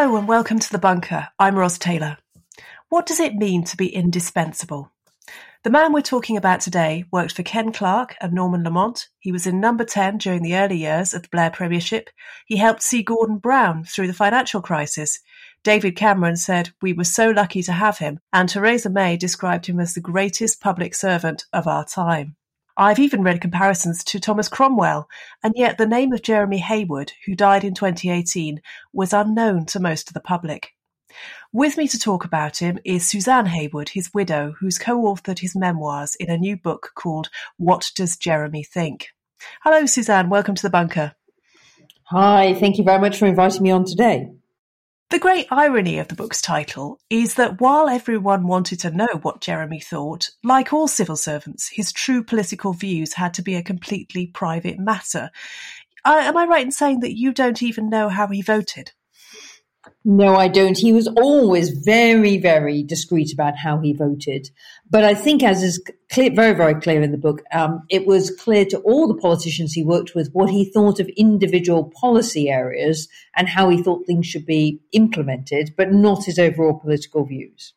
Hello and welcome to The Bunker. I'm Ros Taylor. What does it mean to be indispensable? The man we're talking about today worked for Ken Clarke and Norman Lamont. He was in number 10 during the early years of the Blair Premiership. He helped see Gordon Brown through the financial crisis. David Cameron said, We were so lucky to have him, and Theresa May described him as the greatest public servant of our time. I've even read comparisons to Thomas Cromwell, and yet the name of Jeremy Heywood, who died in 2018, was unknown to most of the public. With me to talk about him is Suzanne Heywood, his widow, who's co-authored his memoirs in a new book called What Does Jeremy Think? Hello, Suzanne. Welcome to the bunker. Hi, thank you very much for inviting me on today. The great irony of the book's title is that while everyone wanted to know what Jeremy thought, like all civil servants, his true political views had to be a completely private matter. Am I right in saying that you don't even know how he voted? No, I don't. He was always very, very discreet about how he voted. But I think, as is clear, very, very clear in the book, um, it was clear to all the politicians he worked with what he thought of individual policy areas and how he thought things should be implemented, but not his overall political views.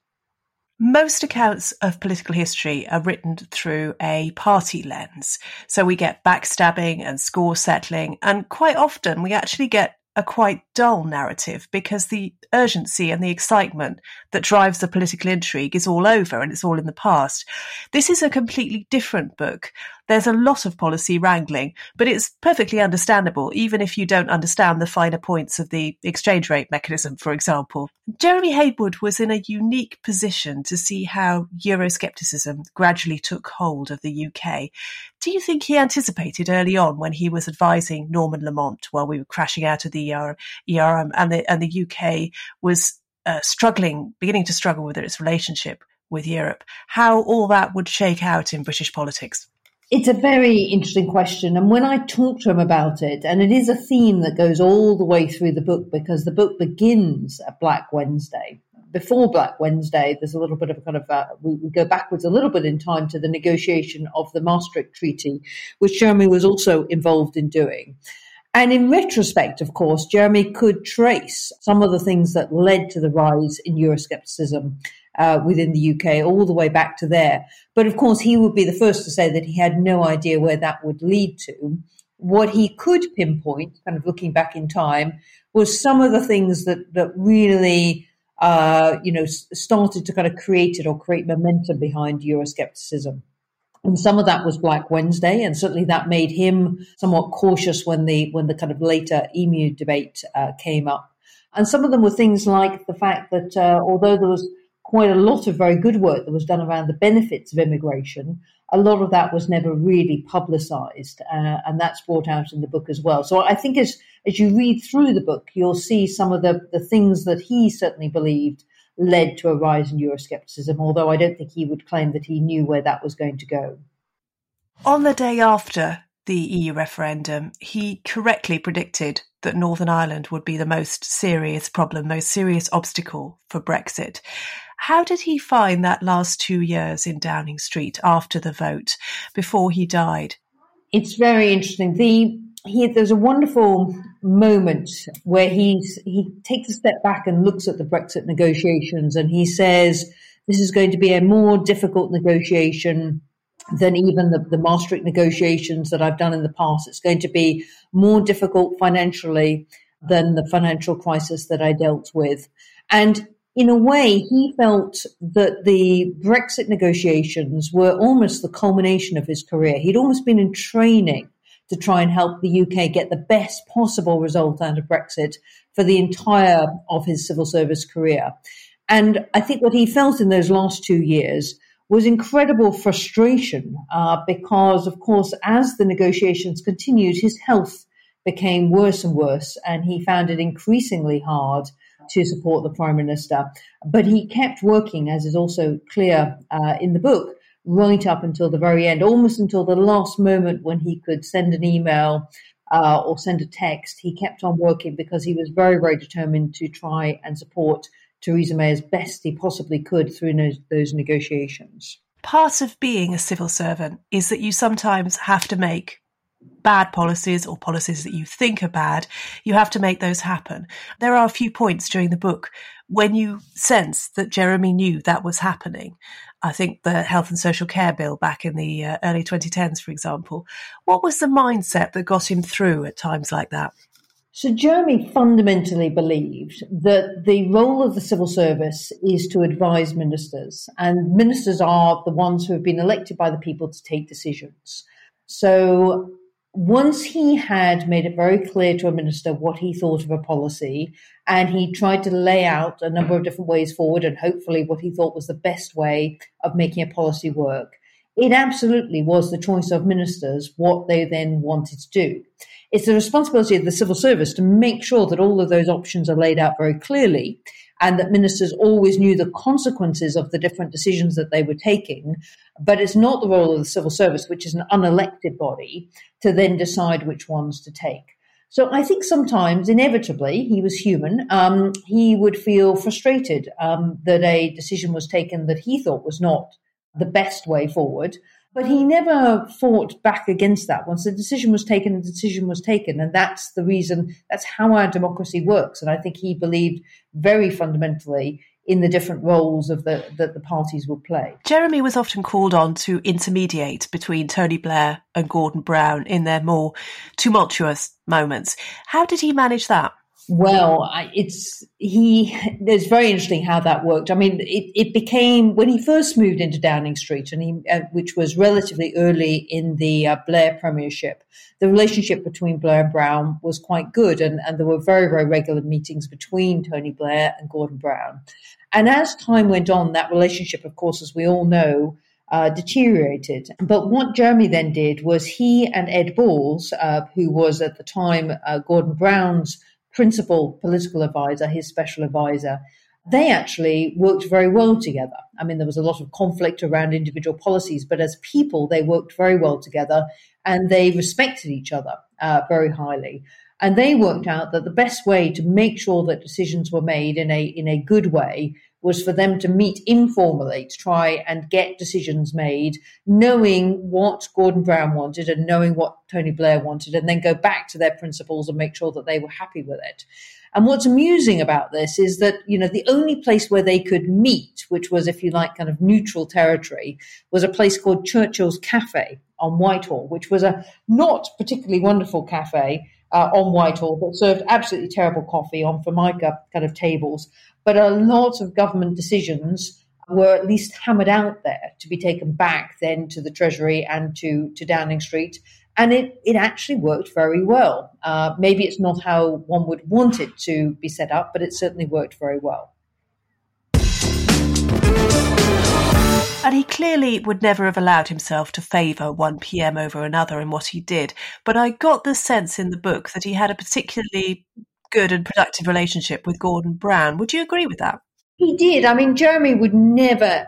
Most accounts of political history are written through a party lens. So we get backstabbing and score settling, and quite often we actually get a quite dull narrative because the urgency and the excitement that drives the political intrigue is all over and it's all in the past. This is a completely different book. There's a lot of policy wrangling, but it's perfectly understandable, even if you don't understand the finer points of the exchange rate mechanism, for example. Jeremy Heywood was in a unique position to see how Euroscepticism gradually took hold of the UK. Do you think he anticipated early on when he was advising Norman Lamont while we were crashing out of the ER, ERM and the, and the UK was uh, struggling, beginning to struggle with its relationship with Europe, how all that would shake out in British politics? It's a very interesting question. And when I talk to him about it, and it is a theme that goes all the way through the book because the book begins at Black Wednesday. Before Black Wednesday, there's a little bit of a kind of, uh, we, we go backwards a little bit in time to the negotiation of the Maastricht Treaty, which Jeremy was also involved in doing. And in retrospect, of course, Jeremy could trace some of the things that led to the rise in Euroscepticism uh, within the UK all the way back to there. But of course, he would be the first to say that he had no idea where that would lead to. What he could pinpoint, kind of looking back in time, was some of the things that, that really, uh, you know, started to kind of create it or create momentum behind Euroscepticism. And some of that was Black Wednesday, and certainly that made him somewhat cautious when the when the kind of later EMU debate uh, came up. And some of them were things like the fact that uh, although there was quite a lot of very good work that was done around the benefits of immigration, a lot of that was never really publicized, uh, and that's brought out in the book as well. So I think as as you read through the book, you'll see some of the the things that he certainly believed led to a rise in Euroscepticism, although I don't think he would claim that he knew where that was going to go. On the day after the EU referendum, he correctly predicted that Northern Ireland would be the most serious problem, most serious obstacle for Brexit. How did he find that last two years in Downing Street after the vote before he died? It's very interesting. The he, there's a wonderful moment where he's he takes a step back and looks at the Brexit negotiations and he says this is going to be a more difficult negotiation than even the, the Maastricht negotiations that I've done in the past. It's going to be more difficult financially than the financial crisis that I dealt with. And in a way, he felt that the Brexit negotiations were almost the culmination of his career. He'd almost been in training to try and help the UK get the best possible result out of Brexit for the entire of his civil service career. And I think what he felt in those last two years was incredible frustration uh, because, of course, as the negotiations continued, his health became worse and worse, and he found it increasingly hard to support the prime minister. But he kept working, as is also clear uh, in the book, right up until the very end, almost until the last moment when he could send an email uh, or send a text. He kept on working because he was very, very determined to try and support Theresa May as best he possibly could through those, those negotiations. Part of being a civil servant is that you sometimes have to make bad policies or policies that you think are bad, you have to make those happen. There are a few points during the book when you sense that Jeremy knew that was happening. I think the Health and Social Care Bill back in the uh, early 2010s, for example. What was the mindset that got him through at times like that? So Jeremy fundamentally believed that the role of the civil service is to advise ministers, and ministers are the ones who have been elected by the people to take decisions. So once he had made it very clear to a minister what he thought of a policy, and he tried to lay out a number of different ways forward and hopefully what he thought was the best way of making a policy work, it absolutely was the choice of ministers what they then wanted to do. It's the responsibility of the civil service to make sure that all of those options are laid out very clearly and that ministers always knew the consequences of the different decisions that they were taking. But it's not the role of the civil service, which is an unelected body, to then decide which ones to take. So I think sometimes, inevitably, he was human. Um, he would feel frustrated um, that a decision was taken that he thought was not the best way forward. But he never fought back against that. Once the decision was taken, the decision was taken. And that's the reason, that's how our democracy works. And I think he believed very fundamentally in the different roles of the that the parties will play. Jeremy was often called on to intermediate between Tony Blair and Gordon Brown in their more tumultuous moments. How did he manage that? Well, it's he. It's very interesting how that worked. I mean, it, it became when he first moved into Downing Street, and he, uh, which was relatively early in the uh, Blair premiership. The relationship between Blair and Brown was quite good, and, and there were very very regular meetings between Tony Blair and Gordon Brown. And as time went on, that relationship, of course, as we all know, uh, deteriorated. But what Jeremy then did was he and Ed Balls, uh, who was at the time uh, Gordon Brown's principal political advisor, his special advisor, they actually worked very well together. I mean, there was a lot of conflict around individual policies, but as people, they worked very well together and they respected each other uh, very highly. And they worked out that the best way to make sure that decisions were made in a in a good way was for them to meet informally to try and get decisions made, knowing what Gordon Brown wanted and knowing what Tony Blair wanted, and then go back to their principals and make sure that they were happy with it. And what's amusing about this is that, you know, the only place where they could meet, which was, if you like, kind of neutral territory, was a place called Churchill's Cafe on Whitehall, which was a not particularly wonderful cafe uh, on Whitehall that served absolutely terrible coffee on Formica kind of tables but a lot of government decisions were at least hammered out there to be taken back then to the Treasury and to, to Downing Street. And it, it actually worked very well. Uh, maybe it's not how one would want it to be set up, but it certainly worked very well. And he clearly would never have allowed himself to favour one PM over another in what he did. But I got the sense in the book that he had a particularly good and productive relationship with Gordon Brown. Would you agree with that? He did. I mean, Jeremy would never,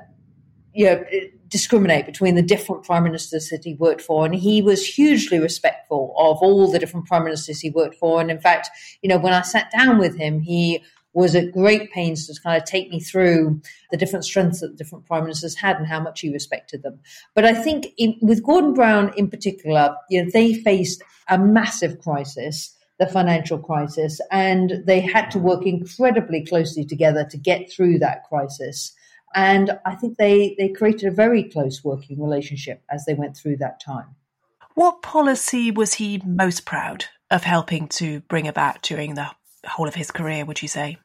you know, discriminate between the different prime ministers that he worked for, and he was hugely respectful of all the different prime ministers he worked for. And in fact, you know, when I sat down with him, he was at great pains to kind of take me through the different strengths that the different prime ministers had and how much he respected them. But I think in, with Gordon Brown in particular, you know, they faced a massive crisis the financial crisis, and they had to work incredibly closely together to get through that crisis. And I think they, they created a very close working relationship as they went through that time. What policy was he most proud of helping to bring about during the whole of his career, would you say?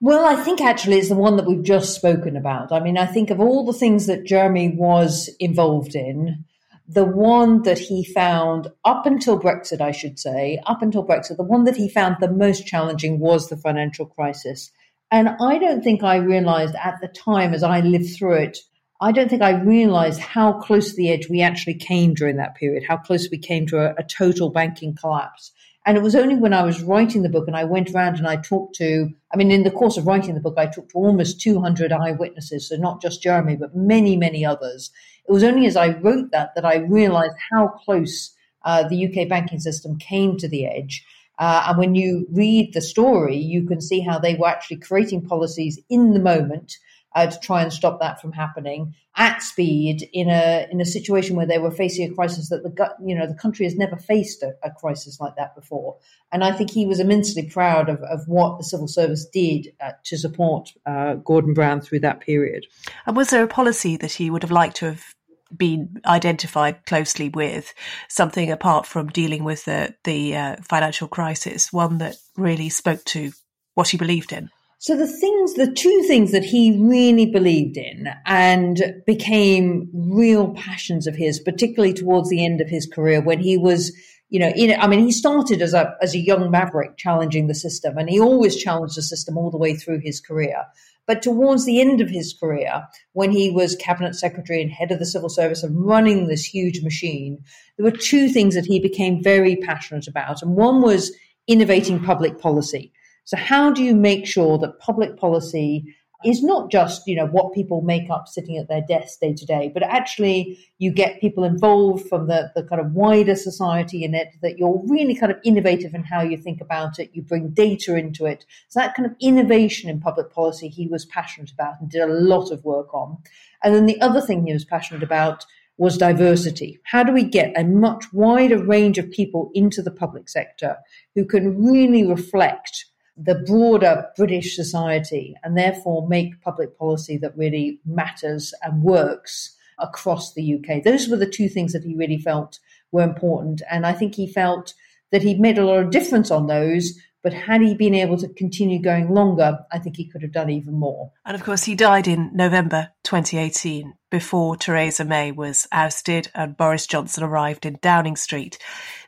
Well, I think actually it's the one that we've just spoken about. I mean, I think of all the things that Jeremy was involved in, the one that he found up until Brexit, I should say, up until Brexit, the one that he found the most challenging was the financial crisis. And I don't think I realized at the time as I lived through it, I don't think I realized how close to the edge we actually came during that period, how close we came to a, a total banking collapse. And it was only when I was writing the book and I went around and I talked to, I mean, in the course of writing the book, I talked to almost 200 eyewitnesses. So not just Jeremy, but many, many others. It was only as I wrote that that I realized how close uh, the UK banking system came to the edge. Uh, and when you read the story, you can see how they were actually creating policies in the moment uh, to try and stop that from happening at speed in a in a situation where they were facing a crisis that the you know the country has never faced a, a crisis like that before. And I think he was immensely proud of, of what the civil service did uh, to support uh, Gordon Brown through that period. And was there a policy that he would have liked to have been identified closely with something apart from dealing with the the uh, financial crisis, one that really spoke to what he believed in? So the things, the two things that he really believed in and became real passions of his, particularly towards the end of his career when he was, you know, in, I mean, he started as a, as a young maverick challenging the system and he always challenged the system all the way through his career. But towards the end of his career, when he was cabinet secretary and head of the civil service and running this huge machine, there were two things that he became very passionate about. And one was innovating public policy. So how do you make sure that public policy is not just, you know, what people make up sitting at their desks day to day, but actually you get people involved from the, the kind of wider society in it, that you're really kind of innovative in how you think about it. You bring data into it. So that kind of innovation in public policy he was passionate about and did a lot of work on. And then the other thing he was passionate about was diversity. How do we get a much wider range of people into the public sector who can really reflect the broader British society and therefore make public policy that really matters and works across the UK. Those were the two things that he really felt were important. And I think he felt that he'd made a lot of difference on those. But had he been able to continue going longer, I think he could have done even more. And of course, he died in November 2018 before Theresa May was ousted and Boris Johnson arrived in Downing Street.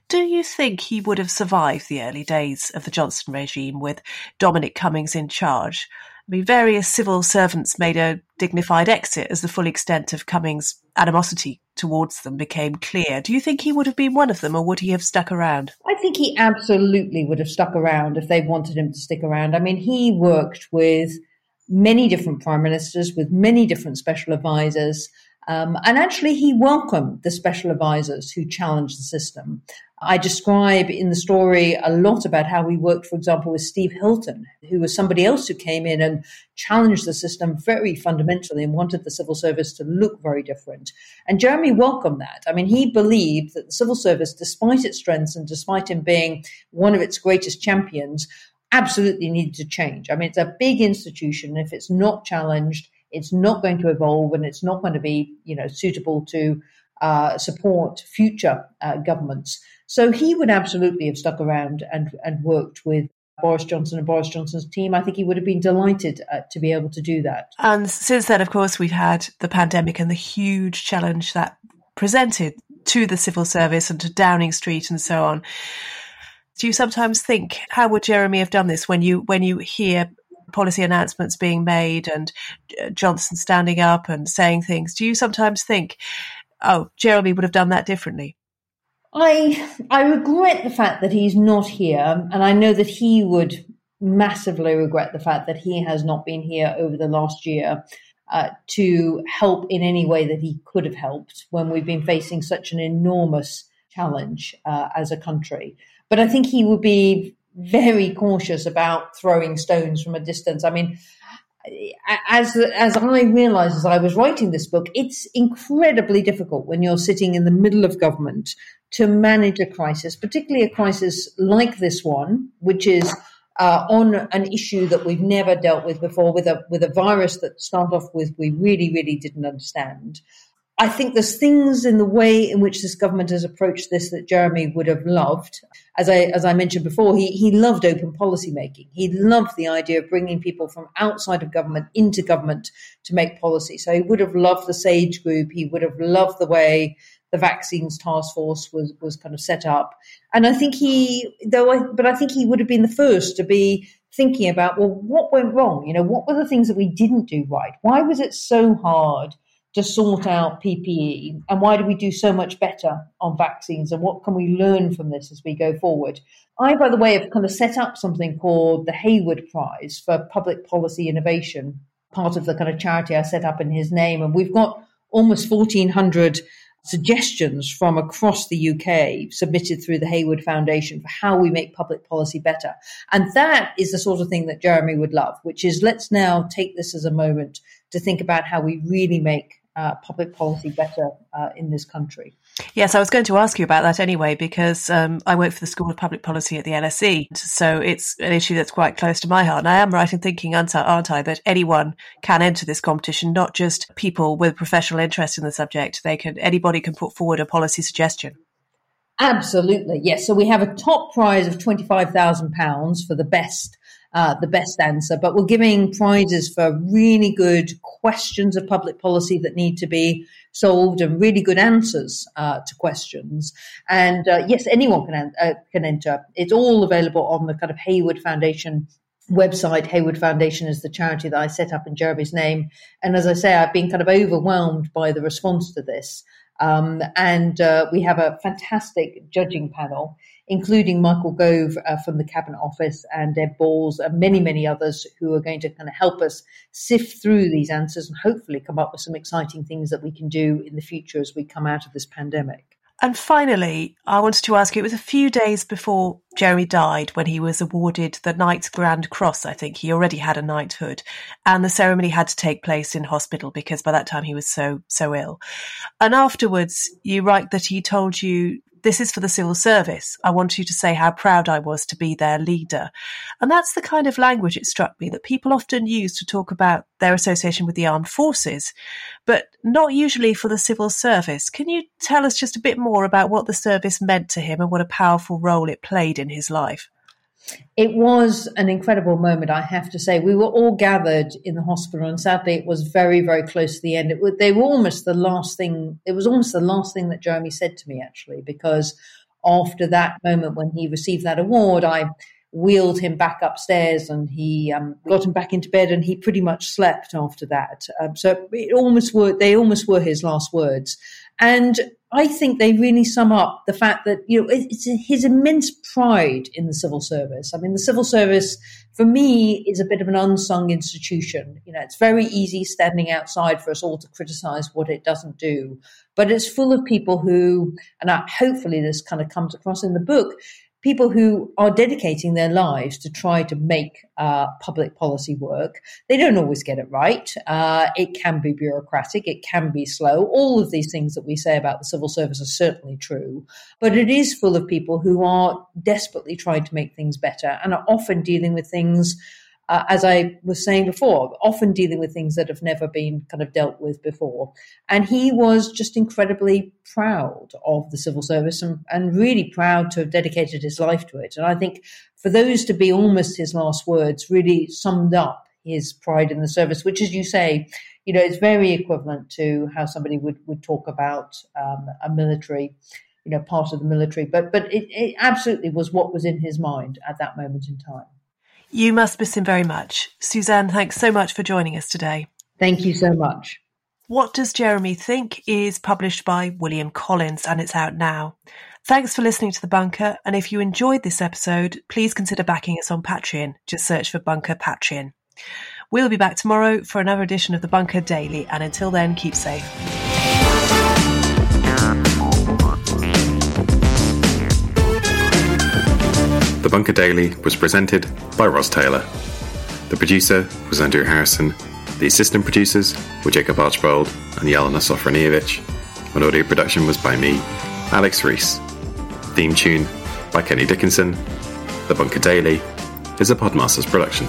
Do you think he would have survived the early days of the Johnson regime with Dominic Cummings in charge? I mean, various civil servants made a dignified exit as the full extent of Cummings' animosity towards them became clear. Do you think he would have been one of them, or would he have stuck around? I think he absolutely would have stuck around if they wanted him to stick around. I mean, he worked with many different prime ministers, with many different special advisors. Um, and actually, he welcomed the special advisors who challenged the system. I describe in the story a lot about how we worked, for example, with Steve Hilton, who was somebody else who came in and challenged the system very fundamentally and wanted the civil service to look very different. And Jeremy welcomed that. I mean, he believed that the civil service, despite its strengths and despite him being one of its greatest champions, absolutely needed to change. I mean, it's a big institution. If it's not challenged, it's not going to evolve and it's not going to be, you know, suitable to uh, support future uh, governments. So he would absolutely have stuck around and, and worked with Boris Johnson and Boris Johnson's team. I think he would have been delighted uh, to be able to do that. And since then, of course, we've had the pandemic and the huge challenge that presented to the civil service and to Downing Street and so on. Do you sometimes think how would Jeremy have done this when you when you hear policy announcements being made and uh, Johnson standing up and saying things, do you sometimes think, oh, Jeremy would have done that differently? I I regret the fact that he's not here, and I know that he would massively regret the fact that he has not been here over the last year uh, to help in any way that he could have helped when we've been facing such an enormous challenge uh, as a country. But I think he would be very cautious about throwing stones from a distance. I mean, as as I realised as I was writing this book, it's incredibly difficult when you're sitting in the middle of government to manage a crisis, particularly a crisis like this one, which is uh, on an issue that we've never dealt with before, with a with a virus that start off with we really really didn't understand. I think there's things in the way in which this government has approached this that Jeremy would have loved. As I as I mentioned before, he he loved open policy making. He loved the idea of bringing people from outside of government into government to make policy. So he would have loved the Sage Group. He would have loved the way the vaccines task force was was kind of set up. And I think he, though, I, but I think he would have been the first to be thinking about, well, what went wrong? You know, what were the things that we didn't do right? Why was it so hard? To sort out PPE? And why do we do so much better on vaccines? And what can we learn from this as we go forward? I, by the way, have kind of set up something called the Heywood Prize for Public Policy Innovation, part of the kind of charity I set up in his name. And we've got almost 1,400 suggestions from across the UK submitted through the Heywood Foundation for how we make public policy better. And that is the sort of thing that Jeremy would love, which is let's now take this as a moment to think about how we really make uh, public policy better uh, in this country. Yes, I was going to ask you about that anyway, because um, I work for the School of Public Policy at the LSE. So it's an issue that's quite close to my heart. And I am right in thinking, aren't I, that anyone can enter this competition, not just people with professional interest in the subject. They can, anybody can put forward a policy suggestion. Absolutely, yes. So we have a top prize of £25,000 for the best uh, the best answer, but we're giving prizes for really good questions of public policy that need to be solved and really good answers uh, to questions. And uh, yes, anyone can uh, can enter. It's all available on the kind of Heywood Foundation website. Heywood Foundation is the charity that I set up in Jeremy's name. And as I say, I've been kind of overwhelmed by the response to this. Um, and uh, we have a fantastic judging panel including Michael Gove uh, from the Cabinet Office and Ed Balls and many, many others who are going to kind of help us sift through these answers and hopefully come up with some exciting things that we can do in the future as we come out of this pandemic. And finally, I wanted to ask you, it was a few days before Jeremy died when he was awarded the Knight's Grand Cross, I think. He already had a knighthood. And the ceremony had to take place in hospital because by that time he was so, so ill. And afterwards, you write that he told you this is for the civil service. I want you to say how proud I was to be their leader. And that's the kind of language it struck me that people often use to talk about their association with the armed forces, but not usually for the civil service. Can you tell us just a bit more about what the service meant to him and what a powerful role it played in his life? It was an incredible moment, I have to say. We were all gathered in the hospital, and sadly, it was very, very close to the end. It, they were almost the last thing. It was almost the last thing that Jeremy said to me, actually, because after that moment when he received that award, I wheeled him back upstairs and he um, got him back into bed, and he pretty much slept after that. Um, so it almost were they almost were his last words, and I think they really sum up the fact that, you know, it's his immense pride in the civil service. I mean, the civil service, for me, is a bit of an unsung institution. You know, it's very easy standing outside for us all to criticize what it doesn't do. But it's full of people who, and hopefully this kind of comes across in the book, people who are dedicating their lives to try to make uh, public policy work. They don't always get it right. Uh, it can be bureaucratic. It can be slow. All of these things that we say about the civil service are certainly true. But it is full of people who are desperately trying to make things better and are often dealing with things uh, as I was saying before, often dealing with things that have never been kind of dealt with before. And he was just incredibly proud of the civil service and, and really proud to have dedicated his life to it. And I think for those to be almost his last words really summed up his pride in the service, which, as you say, you know, it's very equivalent to how somebody would, would talk about um, a military, you know, part of the military. But but it, it absolutely was what was in his mind at that moment in time. You must miss him very much. Suzanne, thanks so much for joining us today. Thank you so much. What Does Jeremy Think is published by William Collins and it's out now. Thanks for listening to The Bunker. And if you enjoyed this episode, please consider backing us on Patreon. Just search for Bunker Patreon. We'll be back tomorrow for another edition of The Bunker Daily. And until then, keep safe. The Bunker Daily was presented by Ros Taylor. The producer was Andrew Harrison. The assistant producers were Jacob Archbold and Jelena Sofronijevic. And audio production was by me, Alex Rees. Theme tune by Kenny Dickinson. The Bunker Daily is a Podmasters production.